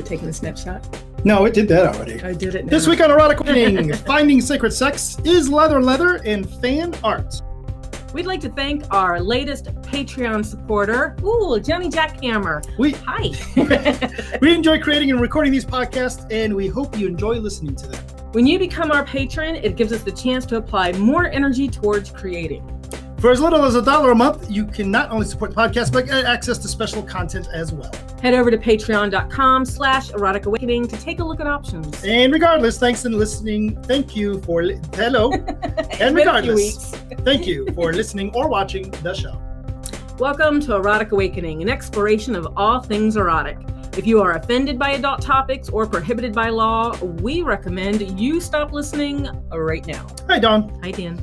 it taking a snapshot? No, it did that already. I did it now. This week on Erotic Awakening, Finding Sacred Sex is Leather Leather and Fan Art. We'd like to thank our latest Patreon supporter, ooh, Johnny Jackhammer. We Hi. we enjoy creating and recording these podcasts, and we hope you enjoy listening to them. when you become our patron, it gives us the chance to apply more energy towards creating. For as little as a dollar a month, you can not only support the podcast, but get access to special content as well. Head over to patreon.com slash erotic awakening to take a look at options. And regardless, thanks for listening. Thank you for li- hello, and It's been a few regardless, thank you for listening or watching the show. Welcome to Erotic Awakening, an exploration of all things erotic. If you are offended by adult topics or prohibited by law, we recommend you stop listening right now. Hi, Don. Hi, Dan.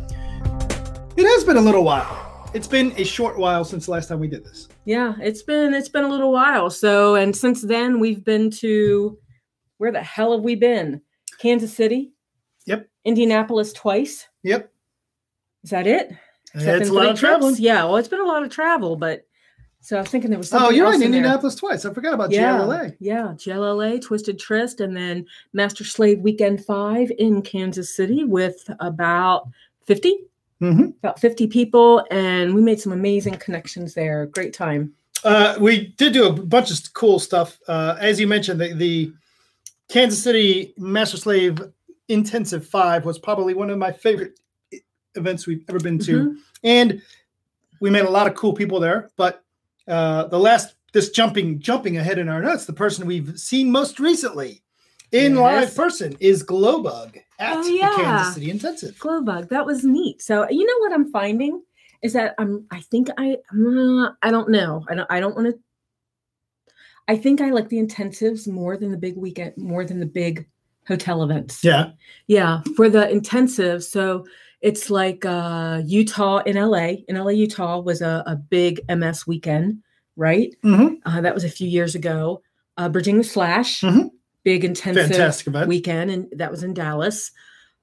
It has been a little while. It's been a short while since the last time we did this. Yeah, it's been it's been a little while. So, and since then we've been to where the hell have we been? Kansas City. Yep. Indianapolis twice. Yep. Is that it? That It's a lot of traveling. Yeah, well, it's been a lot of travel, but so I was thinking there was something. Oh, you're in there. Indianapolis twice. I forgot about Yeah, GLLA. yeah, GLLA, Twisted Tryst, and then Master Slave Weekend Five in Kansas City with about fifty, hmm about fifty people, and we made some amazing connections there. Great time. Uh, we did do a bunch of cool stuff. Uh, as you mentioned, the, the Kansas City Master Slave Intensive Five was probably one of my favorite events we've ever been to, Mhm. and we met a lot of cool people there. But uh, the last, this jumping jumping ahead in our notes, the person we've seen most recently in live person is Glowbug at Oh, the. Kansas City Intensive. Glowbug. That was neat. So you know what I'm finding is that I'm. I think I. uh, I don't know. I don't. I don't want to. I think I like the intensives more than the big weekend, more than the big hotel events. Yeah, Yeah, for the intensive. So it's like uh, Utah in LA. In LA, Utah was a, a big MS weekend, right? hmm Uh, that was a few years ago. Uh, Bridging the Slash, Mhm. Big intensive fantastic event. weekend, and that was in Dallas.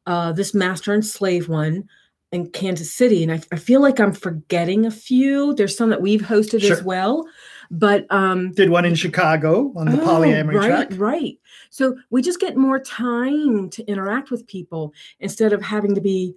Uh, this Master and Slave one in Kansas City, and I, I feel like I'm forgetting a few. There's some that we've hosted Sure. as well, but um, Did one in Chicago on the Oh, polyamory right, track. Right. So we just get more time to interact with people instead of having to be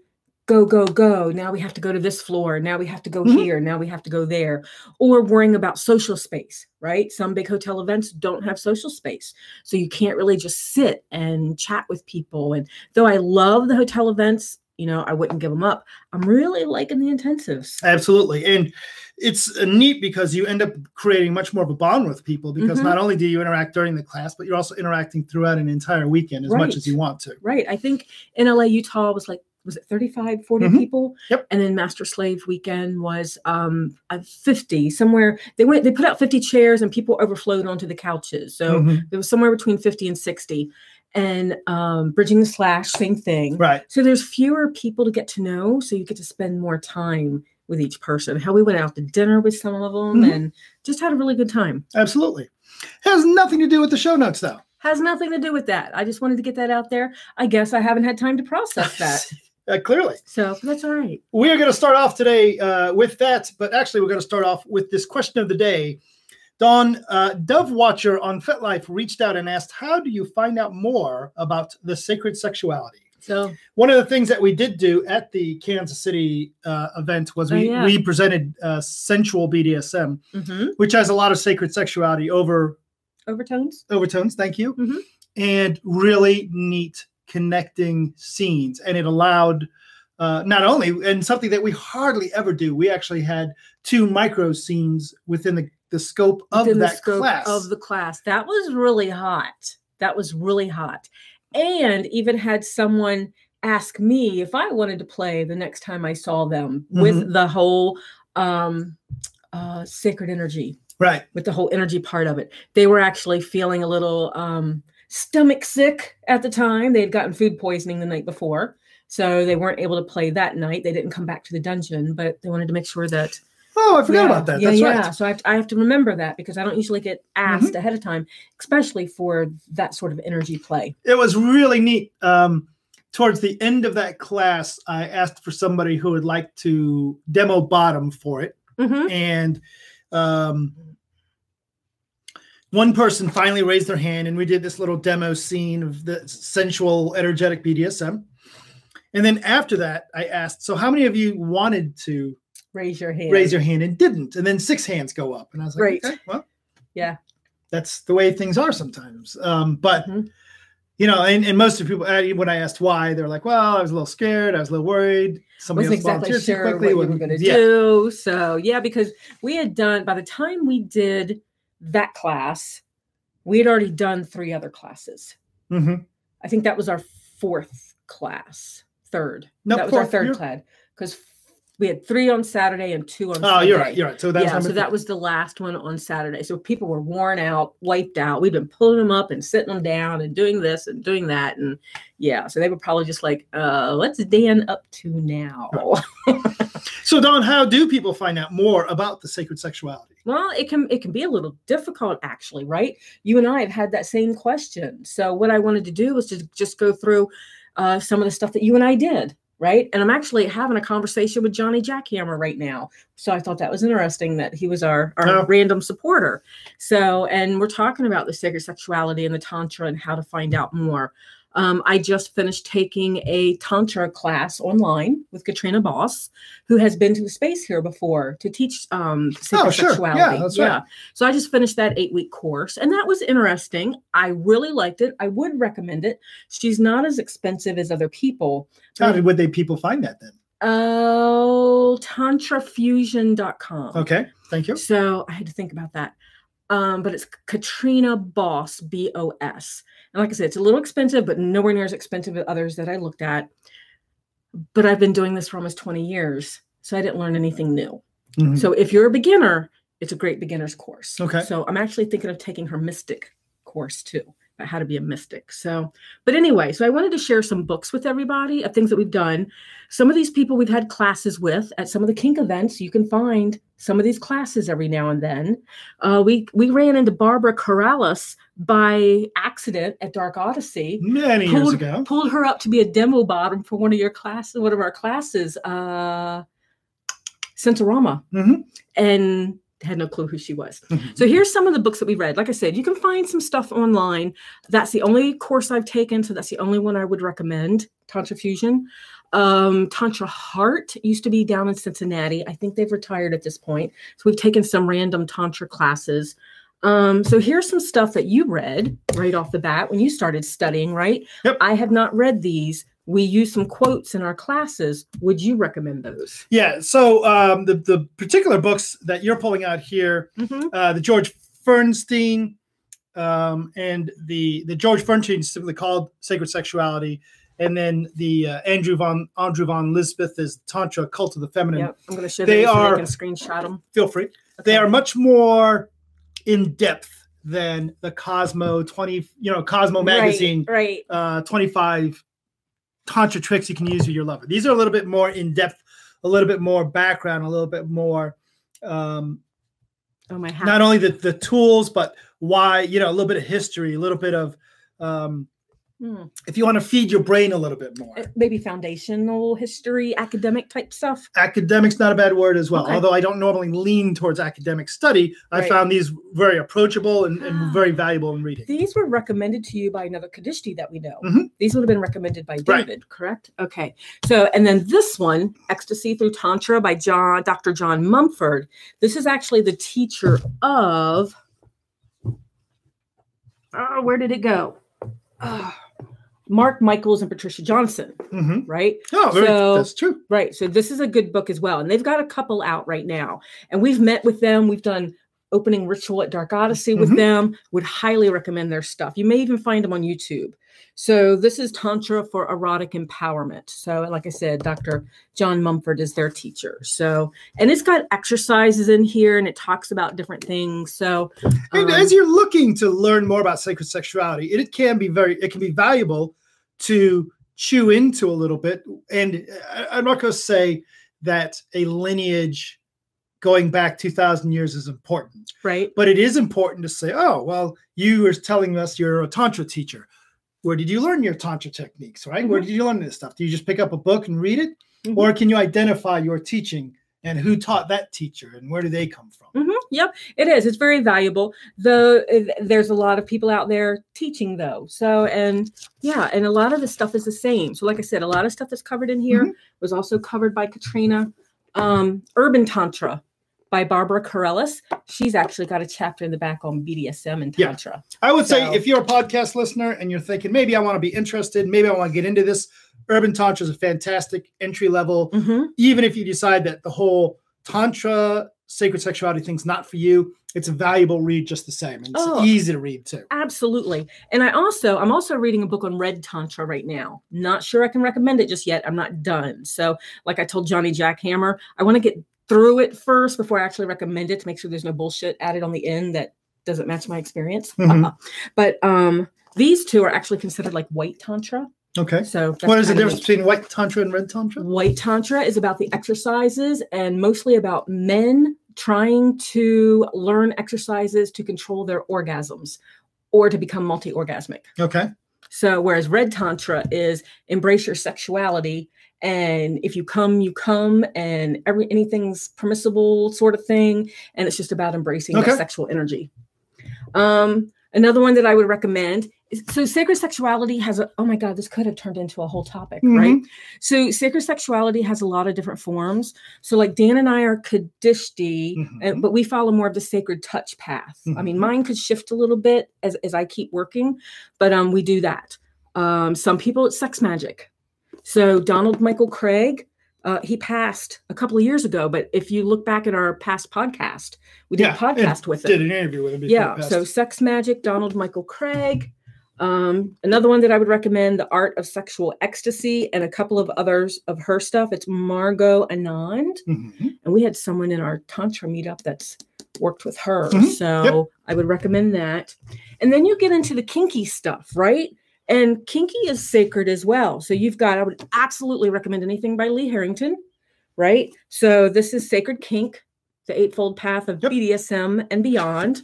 go, go, go. Now we have to go to this floor. Now we have to go Mhm. here. Now we have to go there. Or worrying about social space, right? Some big hotel events don't have social space. So you can't really just sit and chat with people. And though I love the hotel events, you know, I wouldn't give them up. I'm really liking the intensives. Absolutely. And it's uh, neat because you end up creating much more of a bond with people because Mhm. not only do you interact during the class, but you're also interacting throughout an entire weekend as much as you want to. Right. I think in LA, Utah was like, was it 35, 40 Mhm. people? Yep. And then Master Slave Weekend was um uh, 50, somewhere they went, they put out 50 chairs and people overflowed onto the couches. So Mhm. there was somewhere between 50 and 60. And um, Bridging the Slash, same thing. Right. So there's fewer people to get to know. So you get to spend more time with each person. How we went out to dinner with some of them Mhm. and just had a really good time. Absolutely. Has nothing to do with the show notes, though. Has nothing to do with that. I just wanted to get that out there. I guess I haven't had time to process that. Uh, clearly. So that's all right. We are going to start off today uh, with that, but actually, we're going to start off with this question of the day. Dawn, uh, Dove Watcher on FetLife reached out and asked, How do you find out more about the sacred sexuality? So One of the things that we did do at the Kansas City uh, event was Oh, we, yeah. we presented uh, sensual BDSM, mhm. which has a lot of sacred sexuality over overtones. overtones. Thank you, Mhm. and really neat connecting scenes, and it allowed. Uh, not only and something that we hardly ever do, we actually had two micro scenes within the, the scope of within that the scope class. of the class. That was really hot. That was really hot. And even had someone ask me if I wanted to play the next time I saw them Mm-hmm. with the whole um uh sacred energy, right. with the whole energy part of it. They were actually feeling a little um stomach sick at the time. They had gotten food poisoning the night before. So they weren't able to play that night. They didn't come back to the dungeon, but they wanted to make sure that Oh, I forgot yeah, about that. Yeah, That's yeah. right. Mm-hmm. So I have, to, I have to remember that because I don't usually get asked ahead of time, especially for that sort of energy play. it was really neat. Um, towards the end of that class, I asked for somebody who would like to demo bottom for it, Mm-hmm. and um, one person finally raised their hand and we did this little demo scene of the sensual energetic bdsm and then after that i asked so how many of you wanted to Raise your hand. raise your hand and didn't and then six hands go up and i was like Right. okay well Yeah. that's the way things are sometimes um, but Mhm. you know and, and most of the people when i asked why they're like well i was a little scared i was a little worried somebody wasn't exactly sure what quickly you were going to yeah. do. So yeah, because we had done by the time we did that class, we had already done three other classes. Mhm. I think that was our fourth class, third. No, that was our third class because we had three on Saturday and two on. oh Sunday. you're right you're right so that's yeah, number so that was the last one on Saturday. So people were worn out, wiped out. We've been pulling them up and sitting them down and doing this and doing that. And yeah, so they were probably just like, uh, what's Dan up to now? so don how do people find out more about the sacred sexuality Well, it can it can be a little difficult actually, right? You and I have had that same question. So what I wanted to do was to just go through uh, some of the stuff that you and I did, right? And I'm actually having a conversation with Johnny Jackhammer right now. So I thought that was interesting that he was our, our Oh. random supporter. So and we're talking about the sacred sexuality and the tantra and how to find out more. Um, I just finished taking a tantra class online with Katrina Boss, who has been to the space here before to teach um, sacred Oh, sure. Yeah, sexuality. that's right. So I just finished that eight week course, and that was interesting. I really liked it. I would recommend it. She's not as expensive as other people. how did would they people find that then Oh, tantrafusion.com. okay thank you So I had to think about that. Um, but it's Katrina Boss, B O S. And like I said, it's a little expensive, but nowhere near as expensive as others that I looked at. But I've been doing this for almost 20 years. So I didn't learn anything new. Mhm. So if you're a beginner, it's a great beginner's course. Okay. So I'm actually thinking of taking her mystic course too, how to be a mystic. So, but anyway, so I wanted to share some books with everybody of things that we've done. Some of these people we've had classes with at some of the kink events. You can find some of these classes every now and then. Uh, we we ran into Barbara Carrellas by accident at Dark Odyssey many years pulled, ago pulled her up to be a demo bottom for one of your classes, one of our classes, uh, Sensorama, Mhm. and had no clue who she was. Mhm. So here's some of the books that we read. Like I said, you can find some stuff online. That's the only course I've taken, so that's the only one I would recommend. Tantra Fusion, um, Tantra Heart used to be down in Cincinnati. I think they've retired at this point. So we've taken some random Tantra classes. Um, so here's some stuff that you read right off the bat when you started studying, right? Yep. I have not read these. We use some quotes in our classes. Would you recommend those? Yeah. So um, the the particular books that you're pulling out here, Mhm. uh, the George Feuerstein, um, and the the George Feuerstein is simply called Sacred Sexuality, and then the uh, Andrew von Andrew van Lysebeth is Tantra Cult of the Feminine. Yep. I'm going to show They them so are- can screenshot them. Feel free. They are much more in depth than the Cosmo twenty, you know, Cosmo magazine Right. uh, 25 tantra tricks you can use with your lover. These are a little bit more in depth, a little bit more background, a little bit more um, Oh my not only the, the tools, but why, you know, a little bit of history, a little bit of um, Hmm. if you want to feed your brain a little bit more. Uh, Maybe foundational history, academic type stuff. Academic's not a bad word as well. Okay. Although I don't normally lean towards academic study, I Right. found these very approachable and, and very valuable in reading. These were recommended to you by another Kadishtu that we know. Mhm. These would have been recommended by Right. David, correct? Okay. So, and then this one, Ecstasy Through Tantra by John, Dr. John Mumford. This is actually the teacher of. Oh, where did it go? Ah, Mark Michaels and Patricia Johnson, hmm right? Oh, So- that's true. Right. So this is a good book as well. And they've got a couple out right now. And we've met with them. We've done opening ritual at Dark Odyssey with Mhm. them. Would highly recommend their stuff. You may even find them on YouTube. So this is Tantra for erotic empowerment. So like I said, Dr. John Mumford is their teacher. So and it's got exercises in here and it talks about different things. So And um, as you're looking to learn more about sacred sexuality, it, it can be very, it can be valuable to chew into a little bit. And I, I'm not going to say that a lineage going back 2,000 years is important, right. but it is important to say, oh, well, you are telling us you're a tantra teacher. Where did you learn your tantra techniques, right? Where Mhm. did you learn this stuff? Do you just pick up a book and read it? Mhm. Or can you identify your teaching and who taught that teacher and where do they come from. Mhm, Yep, it is. It's very valuable. The uh, there's a lot of people out there teaching though. So and yeah, and a lot of the stuff is the same. So like I said, a lot of stuff that's covered in here was also covered by Katrina. Um, Urban Tantra by Barbara Carrellas. She's actually got a chapter in the back on BDSM and Tantra. Yeah. I would say if you're a podcast listener and you're thinking maybe I want to be interested, maybe I want to get into this, Urban Tantra is a fantastic entry level. Mhm. Even if you decide that the whole Tantra sacred sexuality thing's not for you, it's a valuable read just the same. And it's Oh. easy to read too. Absolutely. And I also I'm also reading a book on red tantra right now. Not sure I can recommend it just yet. I'm not done. So like I told Johnny Jackhammer, I want to get through it first before I actually recommend it to make sure there's no bullshit added on the end that doesn't match my experience. Mhm. but um these two are actually considered like white tantra. Okay. So What is the difference between white Tantra and red Tantra? White Tantra is about the exercises and mostly about men trying to learn exercises to control their orgasms or to become multi orgasmic. Okay. So, whereas Red Tantra is embrace your sexuality. And if you come, you come, and every anything's permissible, sort of thing. And it's just about embracing Okay. sexual energy. Um, another one that I would recommend is so sacred sexuality has a oh my god, this could have turned into a whole topic, Mhm. right? So sacred sexuality has a lot of different forms. So like Dan and I are Kadishtu, and, Mhm. but we follow more of the sacred touch path. I mean, Mhm. mine could shift a little bit as, as I keep working, but um, we do that. Um, some people it's sex magic. So Donald Michael Kraig, uh, he passed a couple of years ago, but if you look back at our past podcast, we did Yeah, a podcast with him. Did an interview with him. Yeah, so sex magic, Donald Michael Kraig. Um, another one that I would recommend, The Art of Sexual Ecstasy, and a couple of others of her stuff. It's Margot Anand Mhm. and we had someone in our tantra meetup that's worked with her Mhm. so i would recommend that and then you get into the kinky stuff right and kinky is sacred as well. So you've got i would absolutely recommend anything by lee harrington right? So this is sacred kink the eightfold path of Yep. bdsm and beyond.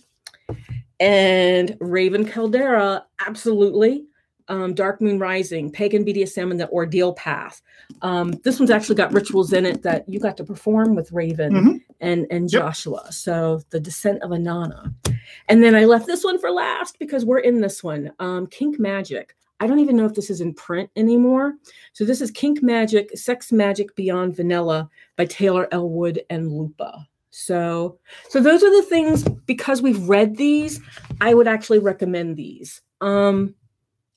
And raven kaldera absolutely. Um, dark moon rising pagan bdsm and the ordeal path. Um, this one's actually got rituals in it that you got to perform with Raven. Mhm. And and Yep. Joshua. So the descent of Inanna, and then I left this one for last because we're in this one. Um, Kink Magic. I don't even know if this is in print anymore. So this is Kink Magic, Sex Magic Beyond Vanilla by Taylor Ellwood and Lupa. So so those are the things because we've read these, I would actually recommend these. Um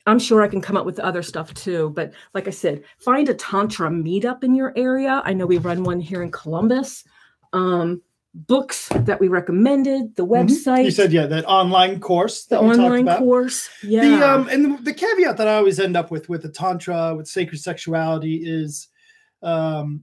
I'm sure I can come up with other stuff too, but like I said, find a tantra meetup in your area. I know we run one here in Columbus. Um books that we recommended, the website, You said yeah, that online course. the that we talked online course. Yeah. The um and the, the caveat that I always end up with with the tantra with sacred sexuality is um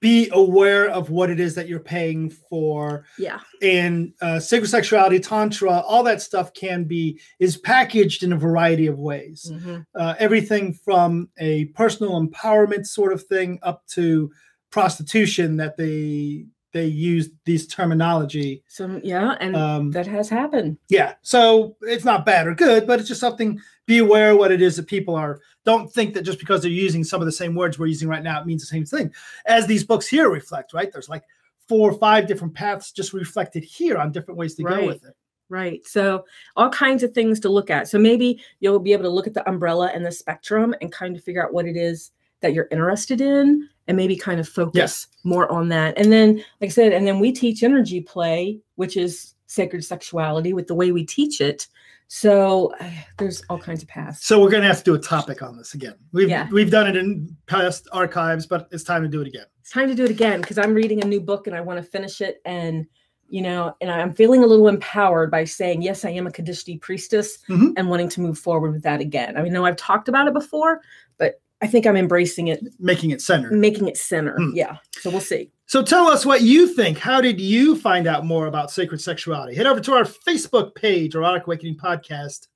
be aware of what it is that you're paying for yeah. and uh, sacred sexuality tantra all that stuff can be is packaged in a variety of ways Mhm. uh, everything from a personal empowerment sort of thing up to prostitution that they they use these terminology So yeah, and um, that has happened. yeah so it's not bad or good but it's just something be aware what it is that people are don't think that just because they're using some of the same words we're using right now it means the same thing as these books here reflect right there's like four or five different paths just reflected here on different ways to Right. go with it Right. So all kinds of things to look at. So maybe you'll be able to look at the umbrella and the spectrum and kind of figure out what it is that you're interested in and maybe kind of focus more on that. And then, like I said, and then we teach energy play, which is sacred sexuality with the way we teach it. So uh, there's all kinds of paths. so we're going to have to do a topic on this again we've Yeah. we've done it in past archives but it's time to do it again It's time to do it again because I'm reading a new book and I want to finish it. And, you know, and I'm feeling a little empowered by saying, yes, I am a Kadishtu priestess Mhm. and wanting to move forward with that again. I mean, know I've talked about it before, but I think I'm embracing it, making it center making it center. Mm. Yeah. So we'll see. So tell us what you think. How did you find out more about sacred sexuality? Head over to our Facebook page, Erotic Awakening Podcast,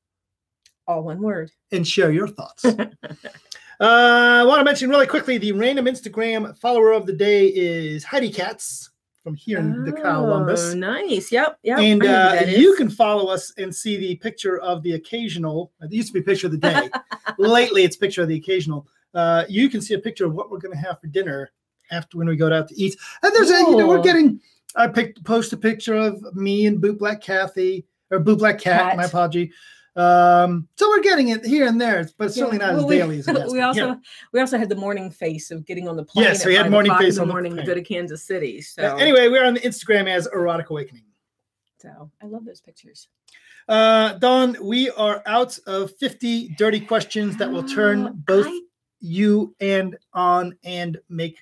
All one word. and share your thoughts. uh, I want to mention really quickly the random Instagram follower of the day is Heidi Katz from here in the Oh, Columbus. nice. Yep. Yep. And I know who uh, you can follow us and see the picture of the occasional. It used to be picture of the day. Lately, it's picture of the occasional. Uh, you can see a picture of what we're going to have for dinner after when we go out to eat. And there's a, you know, we're getting. I picked post a picture of me and Boot Black Kathy or Boot Black Cat. Cat. My apology. Um, so we're getting it here and there, but it's certainly Yeah. not Well, as we- daily as we also Yeah. we also had the morning face of getting on the plane. Yes, we had morning face in the morning to plane. go to Kansas City. So Uh, Anyway, we're on the Instagram as Erotic Awakening. so I love those pictures. Uh, Dawn, we are out of 50 dirty questions that will turn Oh, both I- you and on and make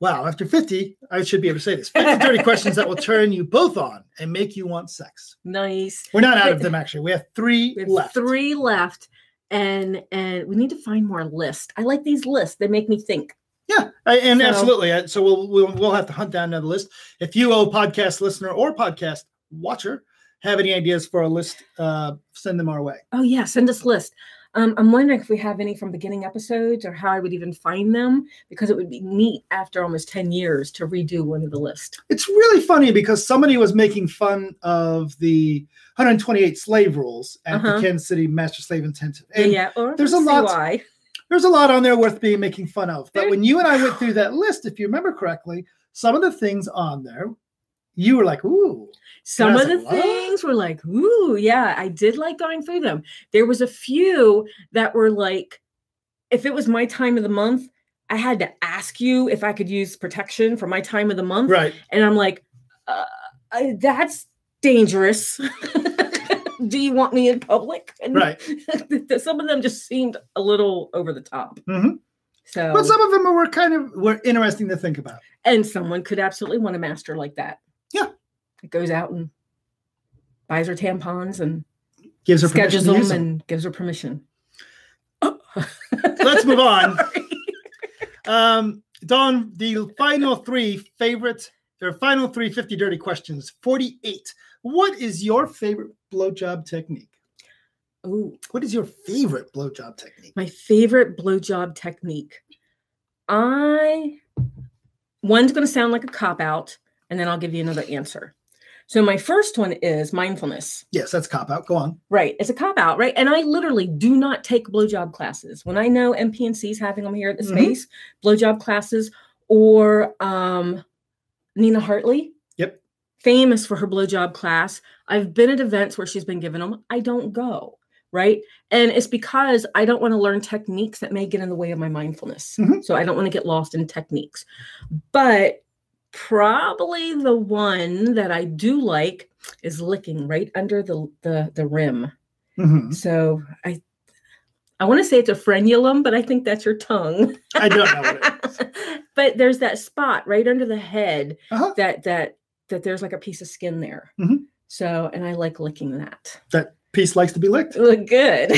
wow after 50 i should be able to say this. 50 dirty questions that will turn you both on and make you want sex. Nice. we're not out of them actually. We have three We have left. three left, and and we need to find more lists. I like these lists; they make me think. yeah I- and So- absolutely. So we'll, we'll we'll have to hunt down another list. If you oh podcast listener or podcast watcher have any ideas for a list uh send them our way. Oh yeah, send us list. Um, I'm wondering if we have any from beginning episodes or how I would even find them because it would be neat after almost 10 years to redo one of the list. it's really funny because somebody was making fun of the 128 slave rules at Uh-huh. the Kansas City Master Slave Intensive. Yeah, And yeah. Or there's a lot- Why. there's a lot on there worth being making fun of. But There- when you and I went through that list, if you remember correctly, some of the things on there, you were like, ooh. Some of the things were like, ooh, yeah, I did like going through them. There was a few that were like, if it was my time of the month, I had to ask you if I could use protection for my time of the month. Right. And I'm like, uh, that's dangerous. Do you want me in public? And Right. some of them just seemed a little over the top. Mhm. So, But some of them were kind of were interesting to think about. and someone could absolutely want a master like that. Goes out and buys her tampons and Gives her schedules them them. and gives her permission. Let's move on. Um, Dawn, the final three favorite or final three 50 dirty questions. 48. What is your favorite blowjob technique? Ooh, What is your favorite blowjob technique? my favorite blowjob technique. I one's going to sound like a cop out, and then I'll give you another answer. So my first one is mindfulness. Yes, that's cop out. Go on. Right. It's a cop out, right? And I literally do not take blowjob classes. When I know MPNC is having them here at the Mhm. space, blowjob classes, or um, Nina Hartley, Yep. famous for her blowjob class. I've been at events where she's been given them. I don't go, right? And it's because I don't want to learn techniques that may get in the way of my mindfulness. Mhm. So I don't want to get lost in techniques. But probably the one that I do like is licking right under the the, the rim. Mhm. So I I want to say it's a frenulum, but I think that's your tongue. I don't know what it is. but there's that spot right under the head Uh-huh. that that that there's like a piece of skin there. Mhm. So and I like licking that. That piece likes to be licked. Look good.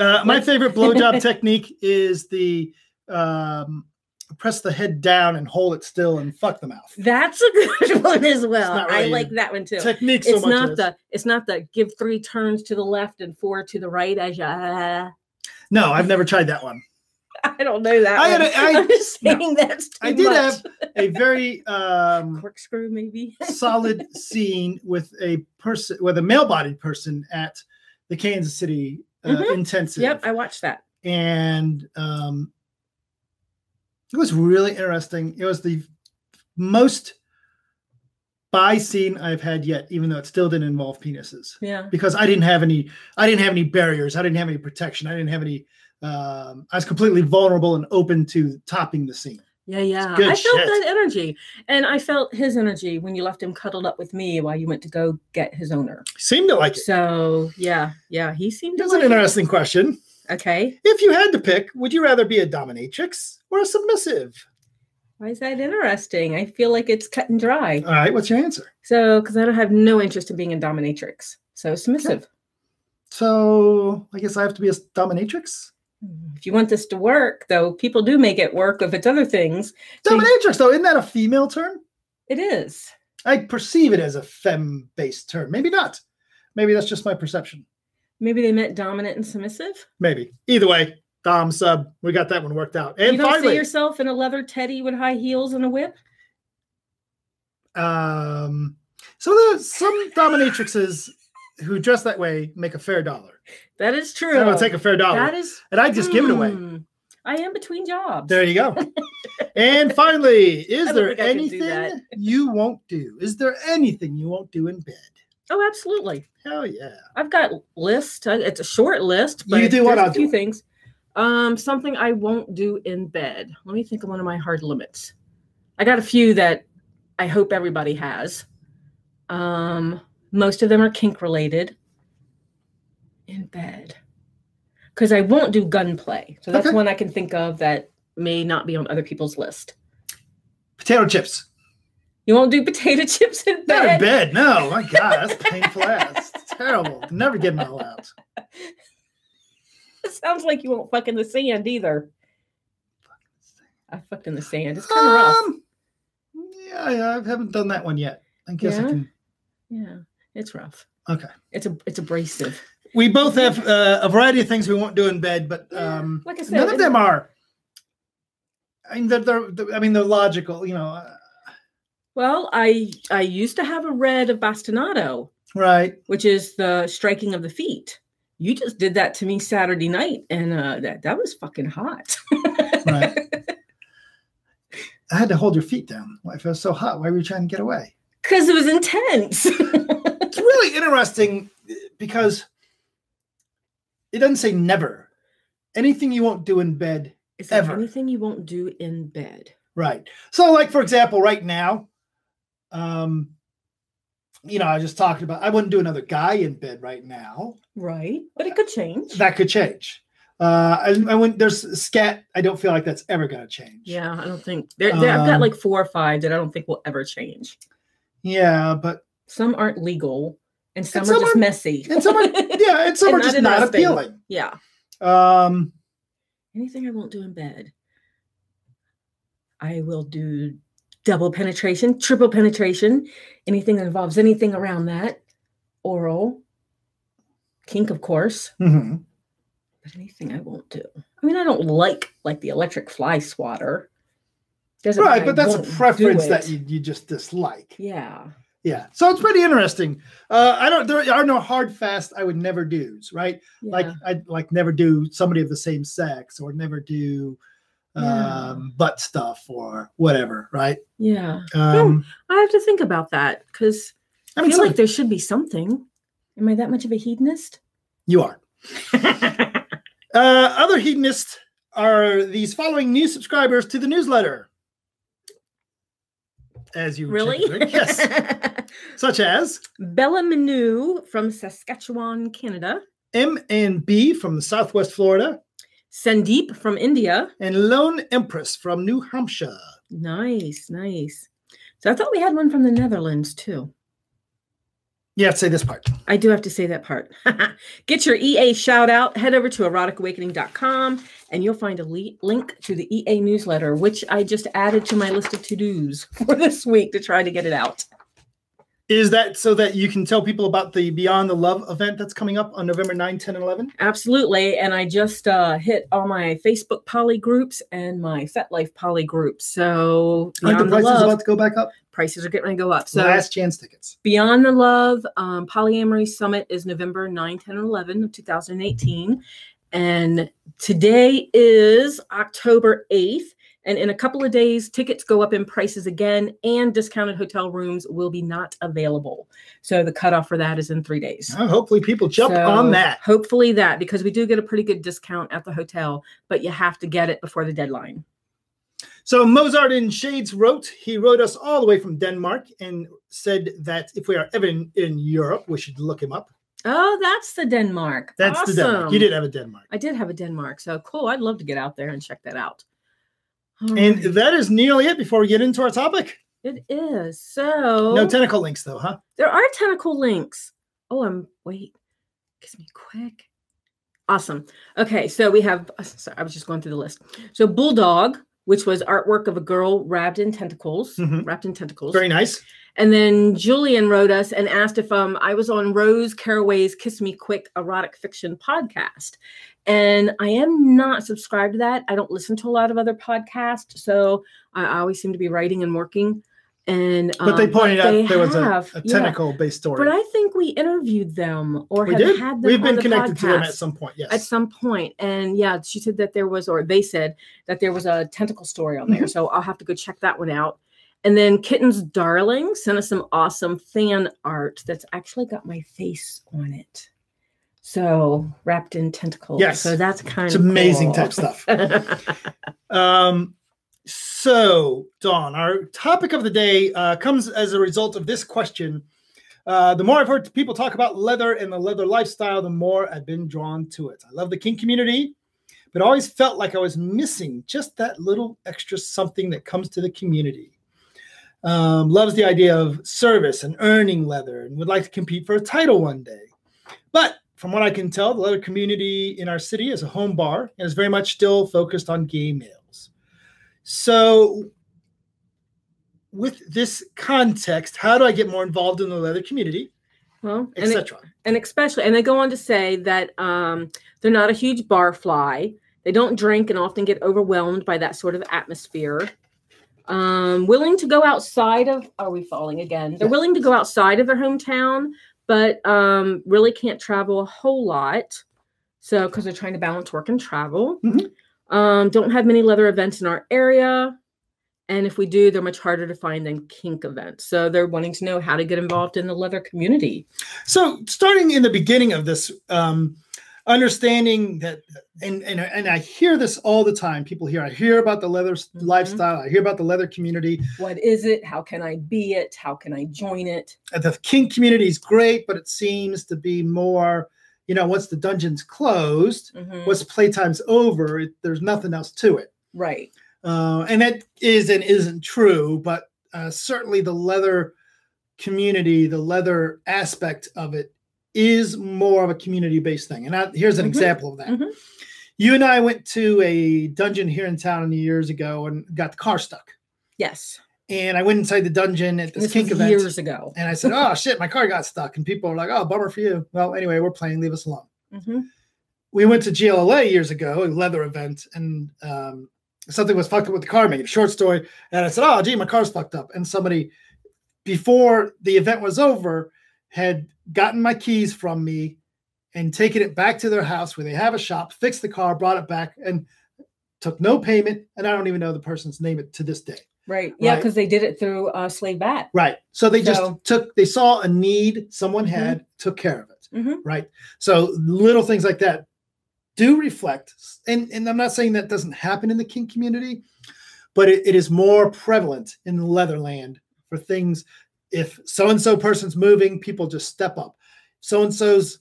Uh, my favorite blowjob technique is the um, press the head down and hold it still and fuck the mouth. That's a good one as well. not I like that one too. Technique so it's not the it's not the give three turns to the left and four to the right as you uh, No, I've never tried that one. I don't know that. I one. a- I- I'm just no. saying that's too I did much. have A very um, corkscrew maybe. solid scene with a person, with a male-bodied person at the Kansas City uh, Mhm. intensive. yep, I watched that. and um, it was really interesting. It was the most by scene I've had yet, even though it still didn't involve penises, Yeah. because I didn't have any. I didn't have any barriers. I didn't have any protection. I didn't have any. Um, I was completely vulnerable and open to topping the scene. Yeah, yeah. good I felt shit. that energy. And I felt his energy when you left him cuddled up with me while you went to go get his owner. Seemed to like it. So yeah, yeah, he seemed to Here's an like it. interesting question. Okay. If you had to pick, would you rather be a dominatrix or a submissive? Why is that interesting? I feel like it's cut and dry. All right, what's your answer? So because I don't have no interest in being a dominatrix. So submissive. So I guess I have to be a dominatrix. Hmm, if you want this to work, though, people do make it work if it's other things. So Dominatrix, though, isn't that a female term? It is. I perceive it as a femme-based term. Maybe not. Maybe that's just my perception. Maybe they meant dominant and submissive. Maybe. Either way, dom sub. We got that one worked out. And you don't finally, see yourself in a leather teddy with high heels and a whip. um, so the some dominatrixes who dress that way make a fair dollar. That is true. I will take a fair dollar, That is and I just give it away. Hmm. I am between jobs. There you go. and finally, is there think I can do that. anything you won't do? Is there anything you won't do in bed? Oh, absolutely. Hell yeah. I've got list. uh, It's a short list, but You do what I'll a few do. things. Um, something I won't do in bed. Let me think of one of my hard limits. I got a few that I hope everybody has. Um, most of them are kink related. In bed, because I won't do gunplay. So that's Okay. one I can think of that may not be on other people's list. Potato chips. You won't do potato chips in bed. Not in bed. No, my God, that's painful ass. It's terrible. Never get all out. It sounds like you won't fuck in the sand either. I fucked in the sand. It's kind of rough. Um, yeah, yeah, I haven't done that one yet. I guess I Yeah? can. Yeah, it's rough. Okay. It's a it's abrasive. We both have uh, a variety of things we won't do in bed, but um, like I said, none of them are. I mean, they're, they're, I mean, they're logical. You know, uh, Well, I I used to have a red of bastinado, right? which is the striking of the feet. You just did that to me Saturday night, and uh, that that was fucking hot. Right. I had to hold your feet down. Why? If it was so hot, why were you trying to get away? Because it was intense. It's really interesting because it doesn't say never. Anything you won't do in bed Is there Ever. anything you won't do in bed? Right. So, like for example, right now, um, you know, I just talked about I wouldn't do another guy in bed right now. Right, but it could change. That could change. Uh, I, I went there's scat. I don't feel like that's ever going to change. Yeah, I don't think there. there I've got Um, like four or five that I don't think will ever change. Yeah, but Some aren't legal, and some, And are just are- messy. and some are yeah, and some And are just not not appealing. yeah. Um, Anything I won't do in bed. I will do double penetration, triple penetration, anything that involves anything around that. Oral, kink, of course, mhm. but anything I won't do. I mean, I don't like like the electric fly swatter. Doesn't right, I but that's a preference that you, you just dislike. Yeah. Yeah, so it's pretty interesting. Uh, I don't. There are no hard fast. I would never do's. Right. yeah. like I'd like never do somebody of the same sex or never do Yeah. um butt stuff or whatever, right? yeah. Um I have to think about that because I I mean feel like there should be something. Am I that much of a hedonist? you are. Uh other hedonists are these following new subscribers to the newsletter. As you really? yes. Such as Bella Manu from Saskatchewan, Canada. M and B from Southwest Florida Sandeep from India. and Lone Empress from New Hampshire. Nice, nice. So I thought we had one from the Netherlands too. Yeah, say this part. I do have to say that part. Get your EA shout out. Head over to eroticawakening.com and you'll find a le- link to the EA newsletter, which I just added to my list of to dos for this week to try to get it out. Is that so that you can tell people about the Beyond the Love event that's coming up on November 9, 10, and 11? Absolutely. And I just uh, hit all my Facebook poly groups and my FetLife poly groups. So Beyond the, prices Love, about to go back up? prices are getting ready to go up. So Last chance tickets. Beyond the Love um, Polyamory Summit is November 9, 10, and 11 of 2018. And today is October 8th. And in a couple of days, tickets go up in prices again, and discounted hotel rooms will be not available. So the cutoff for that is in three days. Oh, hopefully, people jump on that. Hopefully that, because we do get a pretty good discount at the hotel, but you have to get it before the deadline. So Mozart in Shades wrote, he wrote us all the way from Denmark and said that if we are ever in, in Europe, we should look him up. Oh, that's the Denmark. That's the Denmark. You Awesome. did have a Denmark. I did have a Denmark. So cool. I'd love to get out there and check that out. All And right. that is nearly it before we get into our topic. it is. So No tentacle links, though, huh? there are tentacle links. Oh, I'm wait. Kiss me quick. Awesome. Okay, so we have. Sorry, I was just going through the list. So bulldog, which was artwork of a girl wrapped in tentacles, Mhm. wrapped in tentacles. Very nice. And then Julian wrote us and asked if um, I was on Rose Caraway's Kiss Me Quick erotic fiction podcast. And I am not subscribed to that. I don't listen to a lot of other podcasts. So I always seem to be writing and working. And But they um, pointed they out there was a, have, a yeah. tentacle based story. But I think we interviewed them or we have did. had them We've been connected to them at some point. Yes. at some. And yeah, she said that there was, or they said that there was a tentacle story on there. Mm-hmm. So I'll have to go check that one out. And then Kitten's Darling sent us some awesome fan art that's actually got my face on it. So wrapped in tentacles. Yes. So that's kind it's of amazing cool. type stuff. Um, so, Dawn, our topic of the day uh, comes as a result of this question. Uh, the more I've heard people talk about leather and the leather lifestyle, the more I've been drawn to it. I love the kink community, but always felt like I was missing just that little extra something that comes to the community. Um, loves the idea of service and earning leather and would like to compete for a title one day. But from what I can tell, the leather community in our city is a home bar and is very much still focused on gay males. So, with this context, how do I get more involved in the leather community, well, etc.? and especially, and they go on to say that um, they're not a huge bar fly. They don't drink and often get overwhelmed by that sort of atmosphere. Um, willing to go outside of, are we falling again? They're willing to go outside of their hometown, but um, really can't travel a whole lot. So, because they're trying to balance work and travel. Mhm. Um, don't have many leather events in our area. And if we do, they're much harder to find than kink events. So they're wanting to know how to get involved in the leather community. So, starting in the beginning of this, um, understanding that, and, and and I hear this all the time. People hear, I hear about the leather Mhm. lifestyle. I hear about the leather community. What is it? How can I be it? How can I join it? The kink community is great, but it seems to be more, you know, once the dungeon's closed, Mhm. once playtime's over, it, there's nothing else to it. Right. uh, and that is and isn't true, but uh, certainly the leather community, the leather aspect of it, is more of a community-based thing. And I, here's an Mhm. example of that. Mhm. You and I went to a dungeon here in town years ago and got the car stuck. Yes. And I went inside the dungeon at this, This kink event, years ago. and I said, "Oh shit, my car got stuck." And people were like, "Oh, bummer for you." Well, anyway, we're playing. Leave us alone Mhm. we went to GLLA years ago, a leather event, and um, something was fucked up with the car. Making a short story, and I said, "Oh, gee, my car's fucked up." And somebody, before the event was over, had gotten my keys from me and taken it back to their house where they have a shop, fixed the car, brought it back, and took no payment. And I don't even know the person's name to this day. Right. Yeah, Right. because they did it through uh, Slave Bat. Right. So they just So- took. They saw a need someone had, took care of it. Mhm. right? So little things like that do reflect, and, and I'm not saying that doesn't happen in the kink community, but it, it is more prevalent in the Leatherland for things. If so and so person's moving, people just step up. So and so's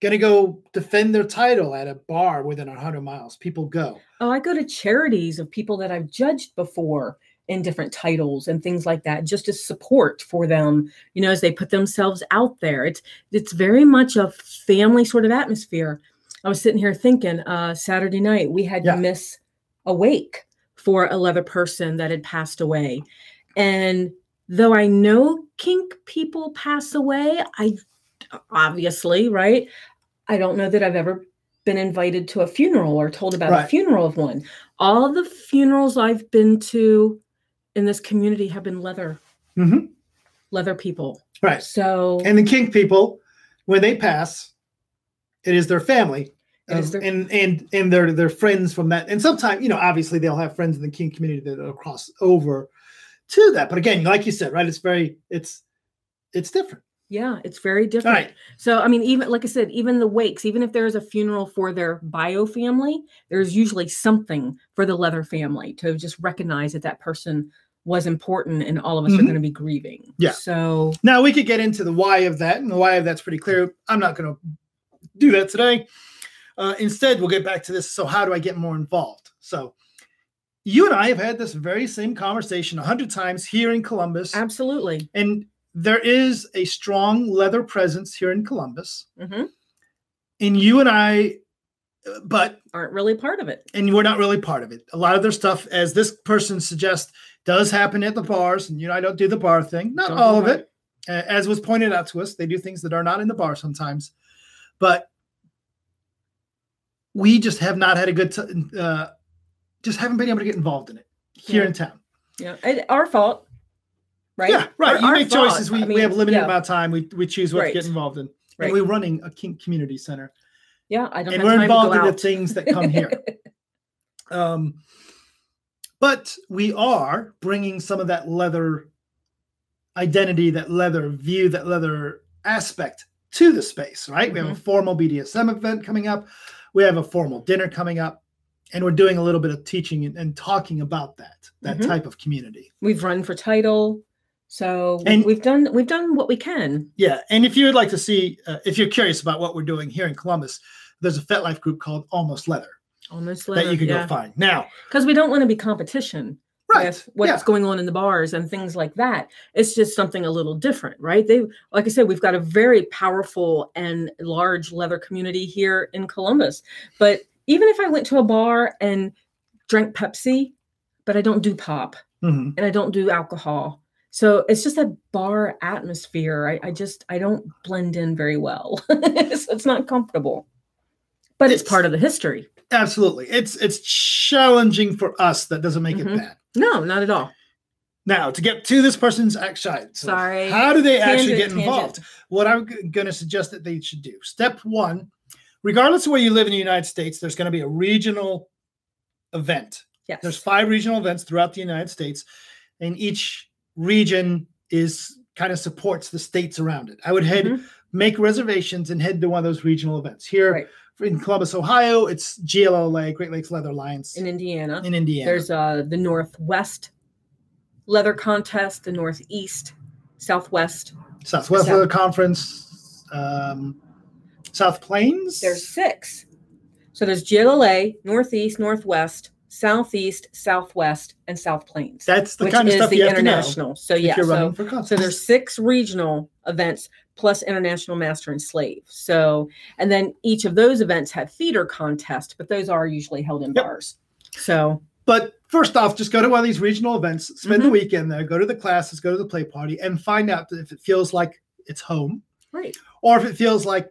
gonna go defend their title at a bar within 100 miles. People go. Oh, I go to charities of people that I've judged before in different titles and things like that, just as support for them, you know, as they put themselves out there. It's it's very much a family sort of atmosphere. I was sitting here thinking, uh, Saturday night we had Yeah. to miss a wake for a leather person that had passed away. And though I know kink people pass away, I obviously, right? I don't know that I've ever been invited to a funeral or told about a funeral of one. All the funerals I've been to in this community have been leather, Mhm. leather people. Right. So And the kink people, when they pass, it is their family. It is their- and and and they're they're friends from that. And sometimes, you know, obviously they'll have friends in the kink community that will cross over to that. But again, like you said, right? It's very it's it's different. Yeah, it's very different. right. So I mean, even like I said, even the wakes, even if there's a funeral for their bio family, there's usually something for the leather family to just recognize that that person was important and all of us are Mhm. going to be grieving. Yeah. So Now we could get into the why of that, and the why of that's pretty clear. I'm not going to do that today. Uh, instead, we'll get back to this. So, how do I get more involved? So, you and I have had this very same conversation a hundred times here in Columbus, absolutely. and there is a strong leather presence here in Columbus. hmm And you and I, but Aren't really part of it. and we're not really part of it. A lot of their stuff, as this person suggests, does happen at the bars, and you know I don't do the bar thing. Not Don't all of it, Uh, as was pointed out to us. They do things that are not in the bar sometimes, but we just have not had a good, t- uh, just haven't been able to get involved in it here Yeah. in town. Yeah, it, our fault. Right? Yeah, right. Our- you our make choices. We, I we have mean, limited yeah, amount of time. We we choose what Right. to get involved in. Right. And we're running a kink community center. Yeah, I don't and we're involved in the things that come here. um, but we are bringing some of that leather identity, that leather view, that leather aspect to the space, right? We have a formal BDSM event coming up. We have a formal dinner coming up. And we're doing a little bit of teaching and, and talking about that, that Mhm. type of community. We've run for title, so And- we've done we've done what we can. Yeah. And if you would like to see, uh, if you're curious about what we're doing here in Columbus, there's a FetLife group called Almost Leather Almost that you can yeah. go find. Now, because we don't want to be competition right. with what's yeah. going on in the bars and things like that. It's just something a little different, right? They, like I said, we've got a very powerful and large leather community here in Columbus. But even if I went to a bar and drank Pepsi, but I don't do pop Mhm. and I don't do alcohol. So it's just that bar atmosphere. I, I just I don't blend in very well. it's, it's not comfortable. But it's, It's- part of the history. Absolutely. It's it's challenging for us. That doesn't make Mhm. it bad. No, not at all. Now, to get to this person's action. so Sorry. How do they actually Tangent, get tangent. involved? What I'm going to suggest that they should do. Step one, regardless of where you live in the United States, there's going to be a regional event. Yes. There's five regional events throughout the United States, and each region is kind of supports the states around it. I would head Mhm. make reservations and head to one of those regional events. Here Right. in Columbus, Ohio, it's GLLA, Great Lakes Leather Alliance in Indiana. in Indiana. There's uh the Northwest leather contest, the Northeast, Southwest. Southwest South- Leather Conference, um, South Plains. There's six. So there's GLA, Northeast, Northwest, Southeast, Southwest, and South Plains. that's the kind of stuff the you have to know international. So if yeah, you're so, running for so there's six regional events plus international master and slave. So and then each of those events have feeder contests, but those are usually held in Yep. bars. So But first off, just go to one of these regional events, spend the Mhm. weekend there, go to the classes, go to the play party, and find out if it feels like it's home right. or if it feels like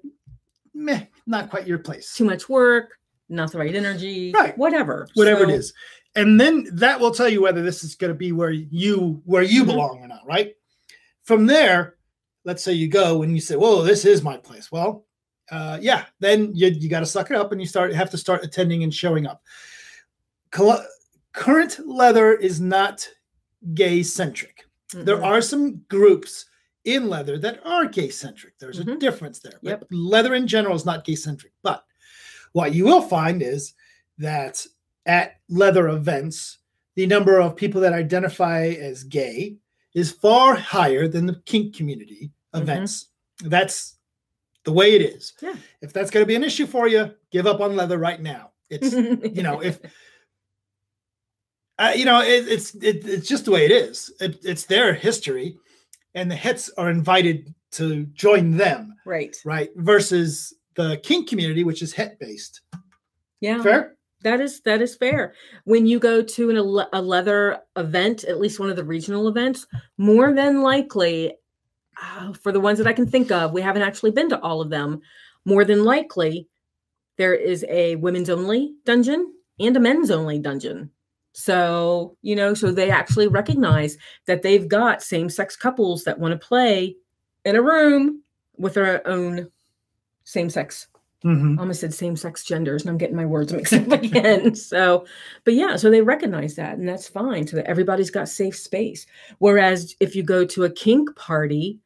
meh, not quite your place. Too much work, not the right energy, Right. whatever. Whatever it So- is. And then that will tell you whether this is going to be where you where you Mhm. belong or not, right? From there, let's say you go and you say, "Whoa, this is my place." Well, uh, yeah, then you you got to suck it up and you start have to start attending and showing up. Col- current leather is not gay centric. There Mhm. are some groups in leather that are gay centric. There's a Mhm. difference there. But Yep. leather in general is not gay centric. But what you will find is that at leather events, the number of people that identify as gay is far higher than the kink community Mhm. events. That's the way it is. Yeah. If that's going to be an issue for you, give up on leather right now. It's you know if uh, you know it, it's it, it's just the way it is it, it's their history and the hets are invited to join them right. right versus the kink community which is het based Yeah. fair That is that is fair. When you go to an, a, leather event, at least one of the regional events, more than likely, uh, for the ones that I can think of, we haven't actually been to all of them. More than likely, there is a women's only dungeon and a men's only dungeon. So you know, so they actually recognize that they've got same sex couples that want to play in a room with their own same sex Mhm. almost said same sex genders, and I'm getting my words mixed up again. so, but yeah, so they recognize that, and that's fine. So that everybody's got safe space. Whereas if you go to a kink party,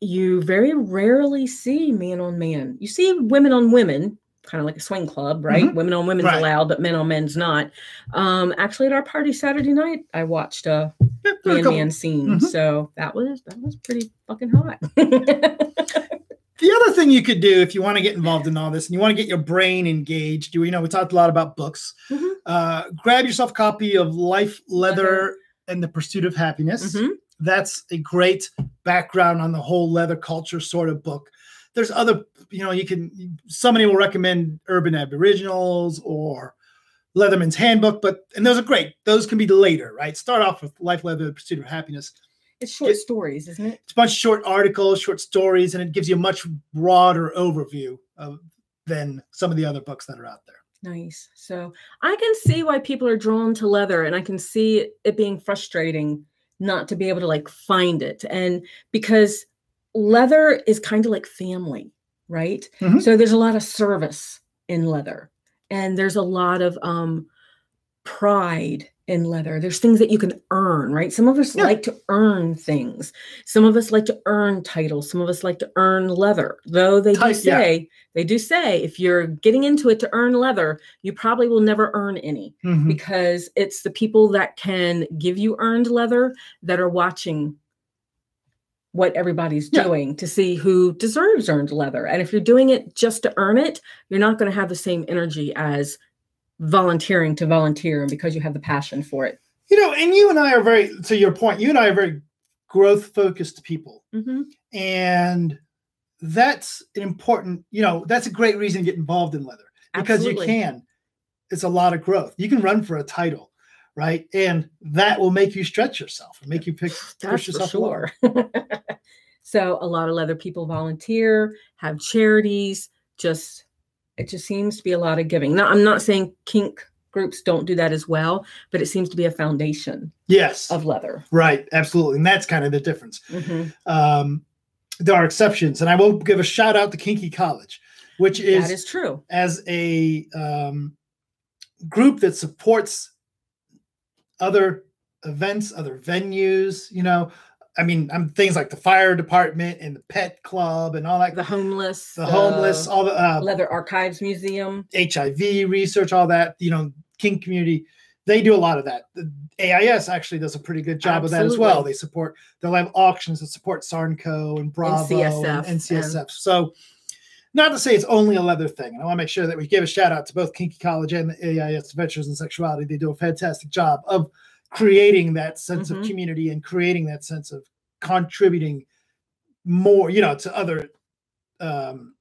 you very rarely see man on man. You see women on women, kind of like a swing club, right? Women on women's Right. allowed, but men on men's not. Um, actually, at our party Saturday night, I watched a Yeah, there are a man man scene. Mhm. So that was that was pretty fucking hot. the other thing you could do if you want to get involved in all this and you want to get your brain engaged you, you know we talked a lot about books. Mhm. uh, grab yourself a copy of life leather and the pursuit of happiness. Mhm. that's a great background on the whole leather culture sort of book. There's other you know you can somebody will recommend urban aboriginals or leatherman's handbook but and those are great. Those can be later right? Start off with life leather the pursuit of happiness It's short stories, isn't it? it's a bunch of short articles short stories and it gives you a much broader overview of than some of the other books that are out there Nice. So I can see why people are drawn to leather, and I can see it, being frustrating not to be able to like find it and because leather is kind of like family right Mhm. so there's a lot of service in leather and there's a lot of um pride in leather there's things that you can earn right some of us Yeah. like to earn things some of us like to earn titles some of us like to earn leather though they do Tit- yeah. say they do say if you're getting into it to earn leather you probably will never earn any Mhm. because it's the people that can give you earned leather that are watching what everybody's Yeah. doing to see who deserves earned leather. And if you're doing it just to earn it, you're not going to have the same energy as volunteering to volunteer and because you have the passion for it. You know, and you and I are very, to your point, you and I are very growth focused people. Mm-hmm. And that's an important, you know, that's a great reason to get involved in leather because Absolutely. you can. It's a lot of growth. You can run for a title, right? And that will make you stretch yourself and make you pick, push yourself sure. so a lot of leather people volunteer, have charities, just it just seems to be a lot of giving. Now I'm not saying kink groups don't do that as well, but it seems to be a foundation Yes, of leather. right. Absolutely. And that's kind of the difference. Mhm. Um, there are exceptions. And I will give a shout out to Kinky College, which is, that is true. as a um, group that supports other events, other venues, you know. I mean, I'm things like the fire department and the pet club and all that, The homeless, the homeless, all the uh, leather archives museum. HIV research, all that, you know, Kink community, they do a lot of that. The AIS actually does a pretty good job of that as well. They support, they'll have auctions that support Sarnco and Bravo NCSF, and NCSF. So, not to say it's only a leather thing. And I want to make sure that we give a shout out to both Kinky College and the AIS Adventures in Sexuality. They do a fantastic job of creating that sense of Mhm. community and creating that sense of contributing more, you know, to other um,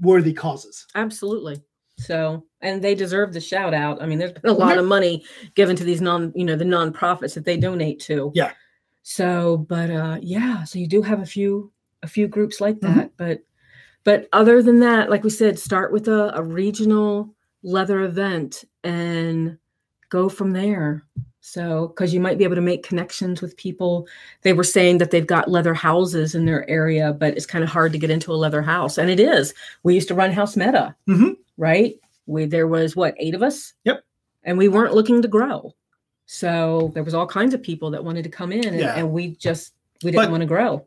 worthy causes. Absolutely. So, and they deserve the shout out. I mean, there's been a lot of money given to these non, you know, the nonprofits that they donate to. Yeah. So, but uh yeah, so you do have a few a few groups like that, but but other than that, like we said, start with a, a regional leather event and go from there. So, because you might be able to make connections with people. They were saying that they've got leather houses in their area, but it's kind of hard to get into a leather house. And it is. We used to run House Meta, Mhm. right? We there was what eight of us. Yep. And we weren't looking to grow, so there was all kinds of people that wanted to come in, and, Yeah. and we just we didn't But want to grow.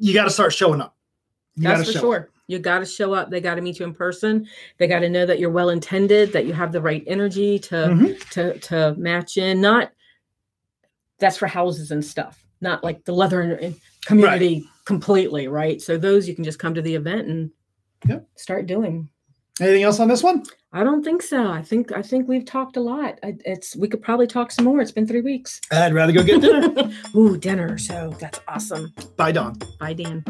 You got to start showing up. You That's for show up. You got to show up. They got to meet you in person. They got to know that you're well intended, that you have the right energy to Mhm. to to match in. Not that's for houses and stuff. Not like the leather and- and community completely, right? So those you can just come to the event and Yep. start doing. Anything else on this one? I don't think so. I think I think we've talked a lot. I, it's we could probably talk some more. It's been three weeks. I'd rather go get dinner. Ooh, dinner. So that's awesome. Bye, Don. Bye, Dan.